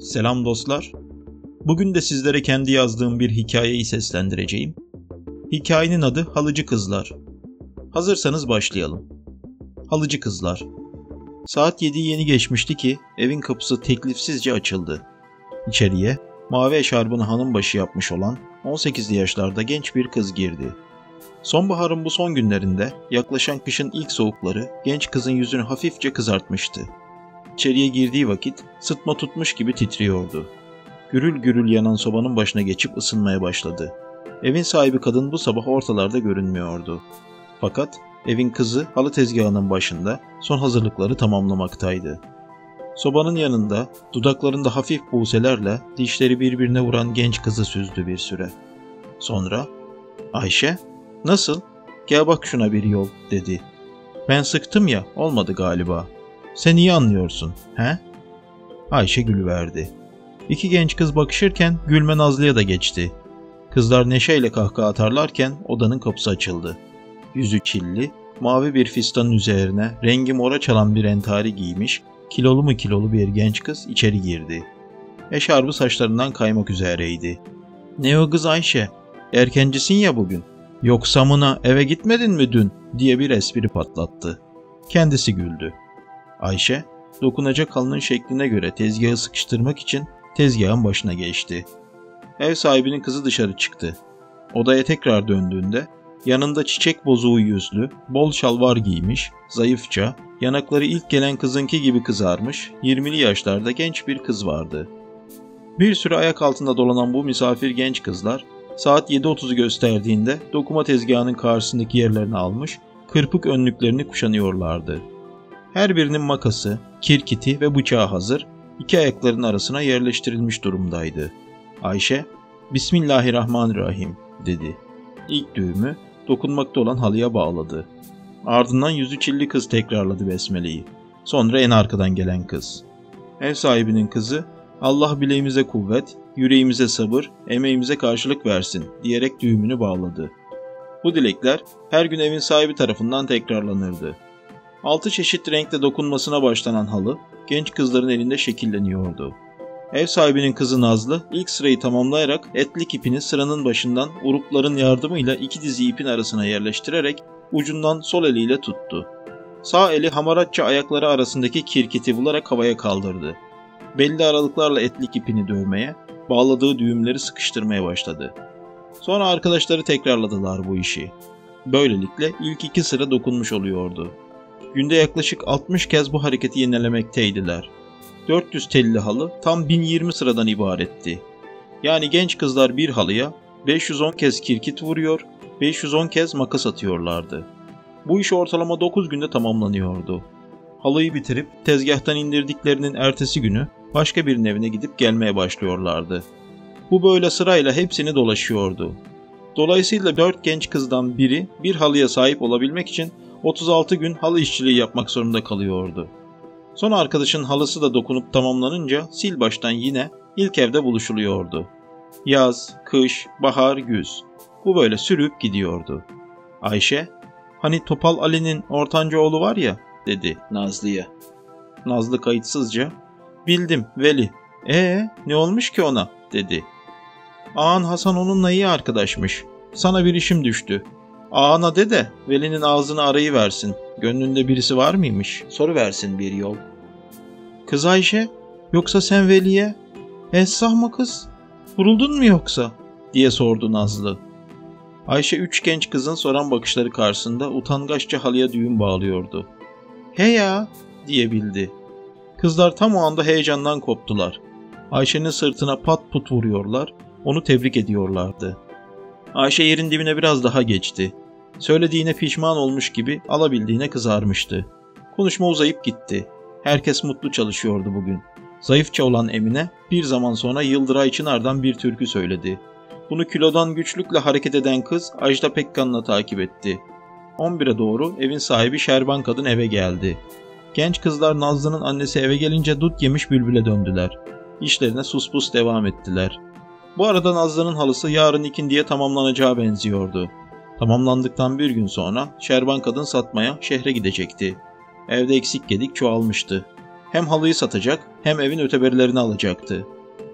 Selam dostlar. Bugün de sizlere kendi yazdığım bir hikayeyi seslendireceğim. Hikayenin adı Halıcı Kızlar. Hazırsanız başlayalım. Halıcı Kızlar. Saat 7'yi yeni geçmişti ki evin kapısı teklifsizce açıldı. İçeriye mavi eşarbını hanım başı yapmış olan 18'li yaşlarda genç bir kız girdi. Sonbaharın bu son günlerinde yaklaşan kışın ilk soğukları genç kızın yüzünü hafifçe kızartmıştı. İçeriye girdiği vakit sıtma tutmuş gibi titriyordu. Gürül gürül yanan sobanın başına geçip ısınmaya başladı. Evin sahibi kadın bu sabah ortalarda görünmüyordu. Fakat evin kızı halı tezgahının başında son hazırlıkları tamamlamaktaydı. Sobanın yanında dudaklarında hafif buğselerle dişleri birbirine vuran genç kızı süzdü bir süre. Sonra Ayşe nasıl gel bak şuna bir yol dedi. Ben sıktım ya olmadı galiba. Sen iyi anlıyorsun he? Ayşe gülüverdi. İki genç kız bakışırken gülme Nazlı'ya da geçti. Kızlar neşeyle kahkaha atarlarken odanın kapısı açıldı. Yüzü çilli, mavi bir fistanın üzerine rengi mora çalan bir entari giymiş, kilolu mu kilolu bir genç kız içeri girdi. Eşarbı saçlarından kaymak üzereydi. Ne o kız Ayşe? Erkencisin ya bugün. Yoksa mına eve gitmedin mi dün? diye bir espri patlattı. Kendisi güldü. Ayşe, dokunacak halının şekline göre tezgahı sıkıştırmak için tezgahın başına geçti. Ev sahibinin kızı dışarı çıktı. Odaya tekrar döndüğünde yanında çiçek bozuğu yüzlü, bol şalvar giymiş, zayıfça, yanakları ilk gelen kızınki gibi kızarmış, 20'li yaşlarda genç bir kız vardı. Bir süre ayak altında dolanan bu misafir genç kızlar saat 7.30'u gösterdiğinde dokuma tezgahının karşısındaki yerlerini almış, kırpık önlüklerini kuşanıyorlardı. Her birinin makası, kirkiti ve bıçağı hazır, iki ayaklarının arasına yerleştirilmiş durumdaydı. Ayşe, Bismillahirrahmanirrahim dedi. İlk düğümü dokunmakta olan halıya bağladı. Ardından yüzü çilli kız tekrarladı besmeleyi. Sonra en arkadan gelen kız. Ev sahibinin kızı, Allah bileğimize kuvvet, yüreğimize sabır, emeğimize karşılık versin diyerek düğümünü bağladı. Bu dilekler her gün evin sahibi tarafından tekrarlanırdı. Altı çeşit renkte dokunmasına başlanan halı genç kızların elinde şekilleniyordu. Ev sahibinin kızı Nazlı ilk sırayı tamamlayarak etlik ipini sıranın başından urupların yardımıyla iki dizi ipin arasına yerleştirerek ucundan sol eliyle tuttu. Sağ eli hamaratça ayakları arasındaki kirkiti bularak havaya kaldırdı. Belli aralıklarla etlik ipini dövmeye, bağladığı düğümleri sıkıştırmaya başladı. Sonra arkadaşları tekrarladılar bu işi. Böylelikle ilk iki sıra dokunmuş oluyordu. Günde yaklaşık 60 kez bu hareketi yenilemekteydiler. 400 telli halı tam 1020 sıradan ibaretti. Yani genç kızlar bir halıya 510 kez kirkit vuruyor, 510 kez makas atıyorlardı. Bu iş ortalama 9 günde tamamlanıyordu. Halıyı bitirip tezgahtan indirdiklerinin ertesi günü başka birinin evine gidip gelmeye başlıyorlardı. Bu böyle sırayla hepsini dolaşıyordu. Dolayısıyla 4 genç kızdan biri bir halıya sahip olabilmek için 36 gün halı işçiliği yapmak zorunda kalıyordu. Son arkadaşın halısı da dokunup tamamlanınca sil baştan yine ilk evde buluşuluyordu. Yaz, kış, bahar, güz. Bu böyle sürüp gidiyordu. Ayşe, hani Topal Ali'nin ortanca oğlu var ya, dedi Nazlı'ya. Nazlı kayıtsızca, bildim Veli. Ee, ne olmuş ki ona, dedi. Ağan Hasan onunla iyi arkadaşmış. Sana bir işim düştü. Ağana de de Veli'nin ağzını arayı versin. Gönlünde birisi var mıymış? Soru versin bir yol. Kız Ayşe, yoksa sen Veli'ye? Essah mı kız? Vuruldun mu yoksa? diye sordu Nazlı. Ayşe üç genç kızın soran bakışları karşısında utangaçça halıya düğüm bağlıyordu. He ya diyebildi. Kızlar tam o anda heyecandan koptular. Ayşe'nin sırtına pat put vuruyorlar, onu tebrik ediyorlardı. Ayşe yerin dibine biraz daha geçti. Söylediğine pişman olmuş gibi alabildiğine kızarmıştı. Konuşma uzayıp gitti. Herkes mutlu çalışıyordu bugün. Zayıfça olan Emine bir zaman sonra Yıldıray Çınar'dan bir türkü söyledi. Bunu kilodan güçlükle hareket eden kız Ajda Pekkan'la takip etti. 11'e doğru evin sahibi Şerban kadın eve geldi. Genç kızlar Nazlı'nın annesi eve gelince dut yemiş bülbüle döndüler. İşlerine sus pus devam ettiler. Bu arada Nazlı'nın halısı yarın ikindiye tamamlanacağı benziyordu. Tamamlandıktan bir gün sonra Şerban kadın satmaya şehre gidecekti. Evde eksik gedik çoğalmıştı. Hem halıyı satacak hem evin öteberilerini alacaktı.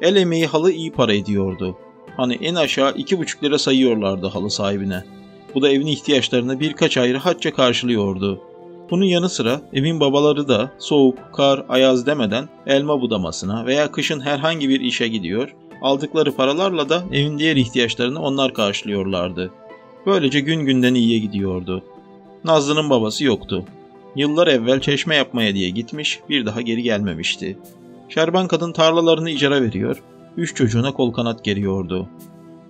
El emeği halı iyi para ediyordu. Hani en aşağı iki buçuk lira sayıyorlardı halı sahibine. Bu da evin ihtiyaçlarını birkaç ay rahatça karşılıyordu. Bunun yanı sıra evin babaları da soğuk, kar, ayaz demeden elma budamasına veya kışın herhangi bir işe gidiyor, aldıkları paralarla da evin diğer ihtiyaçlarını onlar karşılıyorlardı. Böylece gün günden iyiye gidiyordu. Nazlı'nın babası yoktu. Yıllar evvel çeşme yapmaya diye gitmiş, bir daha geri gelmemişti. Şerban kadın tarlalarını icara veriyor, üç çocuğuna kol kanat geriyordu.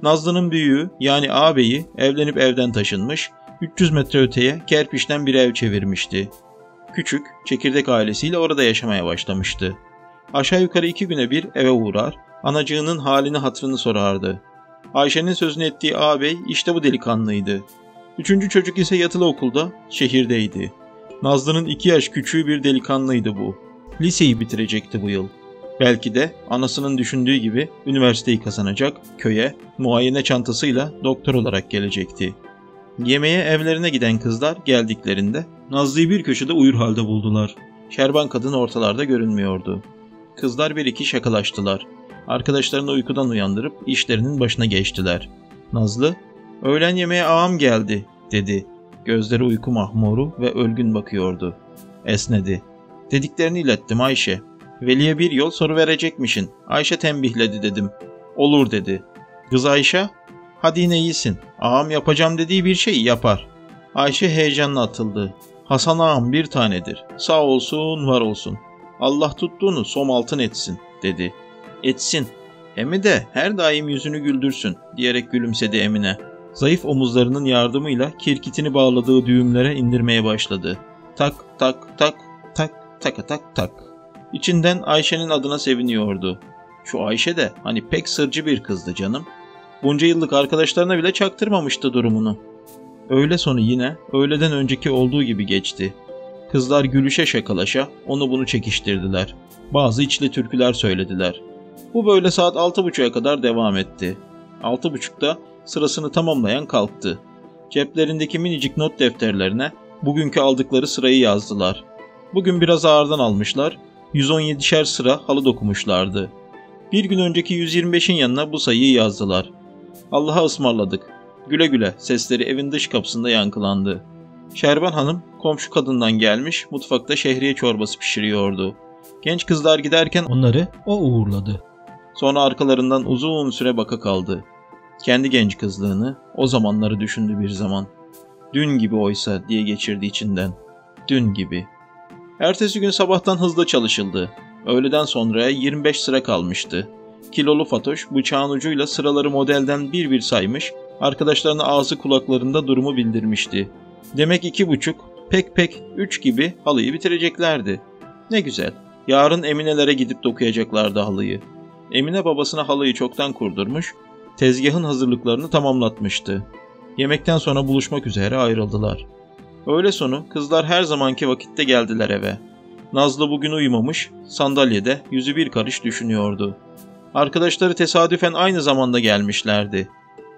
Nazlı'nın büyüğü yani ağabeyi evlenip evden taşınmış, 300 metre öteye kerpiçten bir ev çevirmişti. Küçük, çekirdek ailesiyle orada yaşamaya başlamıştı. Aşağı yukarı iki güne bir eve uğrar, anacığının halini hatrını sorardı. Ayşe'nin sözünü ettiği ağabey işte bu delikanlıydı. Üçüncü çocuk ise yatılı okulda, şehirdeydi. Nazlı'nın iki yaş küçüğü bir delikanlıydı bu. Liseyi bitirecekti bu yıl. Belki de anasının düşündüğü gibi üniversiteyi kazanacak, köye, muayene çantasıyla doktor olarak gelecekti. Yemeğe evlerine giden kızlar geldiklerinde Nazlı'yı bir köşede uyur halde buldular. Şerban kadın ortalarda görünmüyordu. Kızlar bir iki şakalaştılar. Arkadaşlarını uykudan uyandırıp işlerinin başına geçtiler. Nazlı, öğlen yemeğe ağam geldi dedi. Gözleri uyku mahmuru ve ölgün bakıyordu. Esnedi. Dediklerini ilettim Ayşe. Veli'ye bir yol soru verecekmişin. Ayşe tembihledi dedim. Olur dedi. Kız Ayşe, hadi yine iyisin. Ağam yapacağım dediği bir şeyi yapar. Ayşe heyecanla atıldı. Hasan ağam bir tanedir. Sağ olsun var olsun. Allah tuttuğunu som altın etsin dedi. Etsin. Emi de her daim yüzünü güldürsün diyerek gülümsedi Emine. Zayıf omuzlarının yardımıyla kirkitini bağladığı düğümlere indirmeye başladı. Tak tak tak tak tak tak tak. İçinden Ayşe'nin adına seviniyordu. Şu Ayşe de hani pek sırcı bir kızdı canım. Bunca yıllık arkadaşlarına bile çaktırmamıştı durumunu. Öğle sonu yine öğleden önceki olduğu gibi geçti. Kızlar gülüşe şakalaşa onu bunu çekiştirdiler. Bazı içli türküler söylediler. Bu böyle saat altı buçuğa kadar devam etti. Altı buçukta sırasını tamamlayan kalktı. Ceplerindeki minicik not defterlerine bugünkü aldıkları sırayı yazdılar. Bugün biraz ağırdan almışlar, 117'şer sıra halı dokumuşlardı. Bir gün önceki 125'in yanına bu sayıyı yazdılar. Allah'a ısmarladık. Güle güle sesleri evin dış kapısında yankılandı. Şerban Hanım komşu kadından gelmiş mutfakta şehriye çorbası pişiriyordu. Genç kızlar giderken onları o uğurladı. Sonra arkalarından uzun süre baka kaldı. Kendi genç kızlığını, o zamanları düşündü bir zaman. Dün gibi oysa diye geçirdi içinden. Dün gibi. Ertesi gün sabahtan hızlı çalışıldı. Öğleden sonraya 25 sıra kalmıştı. Kilolu Fatoş bıçağın ucuyla sıraları modelden bir bir saymış, arkadaşlarına ağzı kulaklarında durumu bildirmişti. Demek iki buçuk, pek pek üç gibi halıyı bitireceklerdi. Ne güzel. Yarın Emine'lere gidip dokuyacaklardı halıyı. Emine babasına halıyı çoktan kurdurmuş, tezgahın hazırlıklarını tamamlatmıştı. Yemekten sonra buluşmak üzere ayrıldılar. Öğle sonu kızlar her zamanki vakitte geldiler eve. Nazlı bugün uyumamış, sandalyede yüzü bir karış düşünüyordu. Arkadaşları tesadüfen aynı zamanda gelmişlerdi.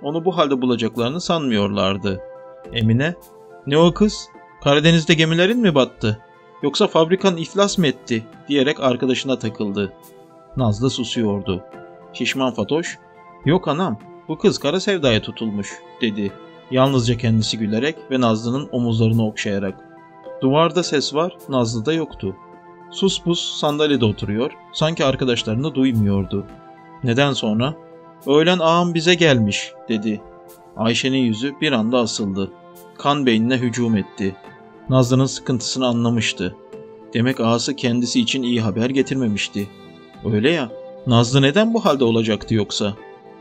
Onu bu halde bulacaklarını sanmıyorlardı. Emine, ''Ne o kız? Karadeniz'de gemilerin mi battı? Yoksa fabrikan iflas mı etti?'' diyerek arkadaşına takıldı. Nazlı susuyordu. Şişman Fatoş, ''Yok anam, bu kız kara sevdaya tutulmuş.'' dedi. Yalnızca kendisi gülerek ve Nazlı'nın omuzlarını okşayarak. Duvarda ses var, Nazlı'da yoktu. Sus pus sandalyede oturuyor, sanki arkadaşlarını duymuyordu. Neden sonra? Öğlen ağam bize gelmiş, dedi. Ayşe'nin yüzü bir anda asıldı. Kan beynine hücum etti. Nazlı'nın sıkıntısını anlamıştı. Demek ağası kendisi için iyi haber getirmemişti. Öyle ya, Nazlı neden bu halde olacaktı yoksa?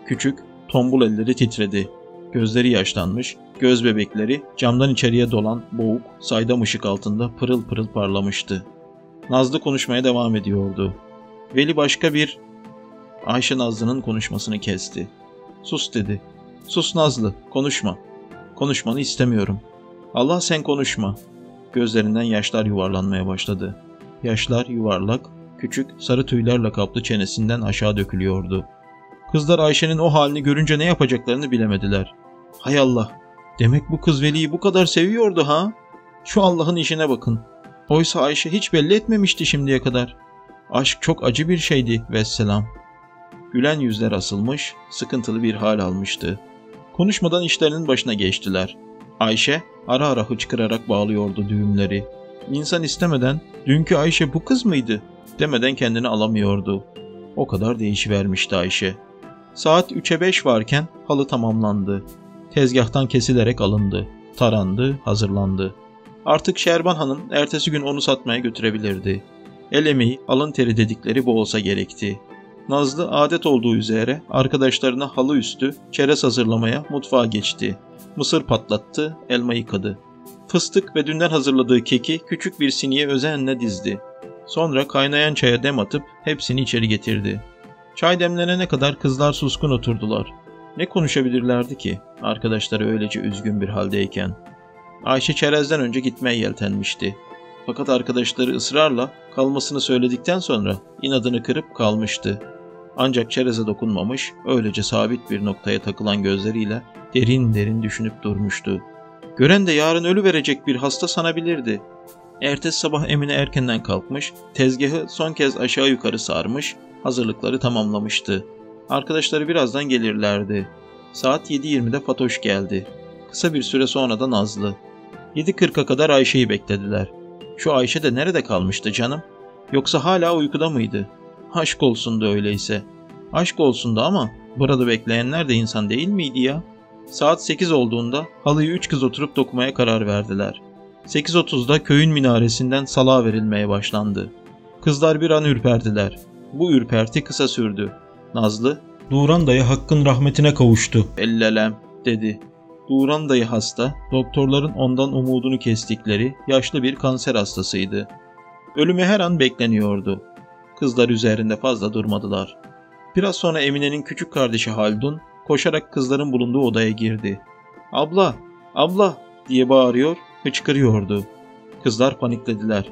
Küçük, tombul elleri titredi. Gözleri yaşlanmış, göz bebekleri camdan içeriye dolan boğuk, saydam ışık altında pırıl pırıl parlamıştı. Nazlı konuşmaya devam ediyordu. Veli başka bir... Ayşe Nazlı'nın konuşmasını kesti. Sus dedi. Sus Nazlı, konuşma. Konuşmanı istemiyorum. Allah sen konuşma. Gözlerinden yaşlar yuvarlanmaya başladı. Yaşlar yuvarlak, küçük, sarı tüylerle kaplı çenesinden aşağı dökülüyordu. Kızlar Ayşe'nin o halini görünce ne yapacaklarını bilemediler. Hay Allah, demek bu kız Veli'yi bu kadar seviyordu ha? Şu Allah'ın işine bakın. Oysa Ayşe hiç belli etmemişti şimdiye kadar. Aşk çok acı bir şeydi vesselam. Gülen yüzler asılmış, sıkıntılı bir hal almıştı. Konuşmadan işlerinin başına geçtiler. Ayşe ara ara hıçkırarak bağlıyordu düğümleri. İnsan istemeden dünkü Ayşe bu kız mıydı demeden kendini alamıyordu. O kadar değişivermişti Ayşe. Saat 3'e 5 varken halı tamamlandı. Tezgahtan kesilerek alındı. Tarandı, hazırlandı. Artık Şerban Hanım ertesi gün onu satmaya götürebilirdi. El emeği, alın teri dedikleri bu olsa gerekti. Nazlı adet olduğu üzere arkadaşlarına halı üstü çerez hazırlamaya mutfağa geçti. Mısır patlattı, elma yıkadı. Fıstık ve dünden hazırladığı keki küçük bir siniye özenle dizdi. Sonra kaynayan çaya dem atıp hepsini içeri getirdi. Çay demlenene kadar kızlar suskun oturdular. Ne konuşabilirlerdi ki arkadaşları öylece üzgün bir haldeyken? Ayşe çerezden önce gitmeye yeltenmişti. Fakat arkadaşları ısrarla kalmasını söyledikten sonra inadını kırıp kalmıştı. Ancak çereze dokunmamış, öylece sabit bir noktaya takılan gözleriyle derin derin düşünüp durmuştu. Gören de yarın ölü verecek bir hasta sanabilirdi. Ertesi sabah Emine erkenden kalkmış, tezgahı son kez aşağı yukarı sarmış, hazırlıkları tamamlamıştı. Arkadaşları birazdan gelirlerdi. Saat 7.20'de Fatoş geldi. Kısa bir süre sonra da Nazlı. 7.40'a kadar Ayşe'yi beklediler. Şu Ayşe de nerede kalmıştı canım? Yoksa hala uykuda mıydı? Aşk olsun da öyleyse. Aşk olsun da ama burada bekleyenler de insan değil miydi ya? Saat 8 olduğunda halıyı üç kız oturup dokumaya karar verdiler. 8.30'da köyün minaresinden salağa verilmeye başlandı. Kızlar bir an ürperdiler. Bu ürperti kısa sürdü. Nazlı, Duran dayı hakkın rahmetine kavuştu. Ellelem, dedi. Duran dayı hasta, doktorların ondan umudunu kestikleri yaşlı bir kanser hastasıydı. Ölümü her an bekleniyordu. Kızlar üzerinde fazla durmadılar. Biraz sonra Emine'nin küçük kardeşi Haldun koşarak kızların bulunduğu odaya girdi. "Abla, abla!" diye bağırıyor, hıçkırıyordu. Kızlar paniklediler.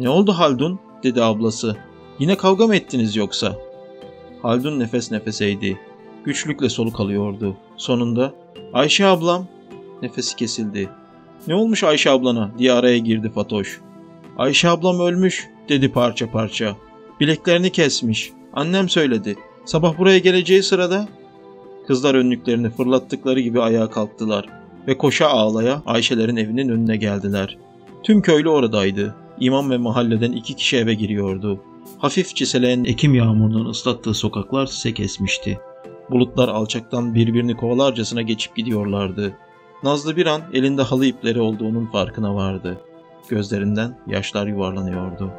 "Ne oldu Haldun?" dedi ablası. "Yine kavga mı ettiniz yoksa?" Haldun nefes nefeseydi. Güçlükle soluk alıyordu. Sonunda "Ayşe ablam!" Nefesi kesildi. "Ne olmuş Ayşe ablana?" diye araya girdi Fatoş. "Ayşe ablam ölmüş." dedi parça parça. Bileklerini kesmiş. Annem söyledi. Sabah buraya geleceği sırada kızlar önlüklerini fırlattıkları gibi ayağa kalktılar ve koşa ağlaya Ayşelerin evinin önüne geldiler. Tüm köylü oradaydı. İmam ve mahalleden iki kişi eve giriyordu. Hafif çiseleyen Ekim yağmurunun ıslattığı sokaklar sise kesmişti. Bulutlar alçaktan birbirini kovalarcasına geçip gidiyorlardı. Nazlı bir an elinde halı ipleri olduğunun farkına vardı. Gözlerinden yaşlar yuvarlanıyordu.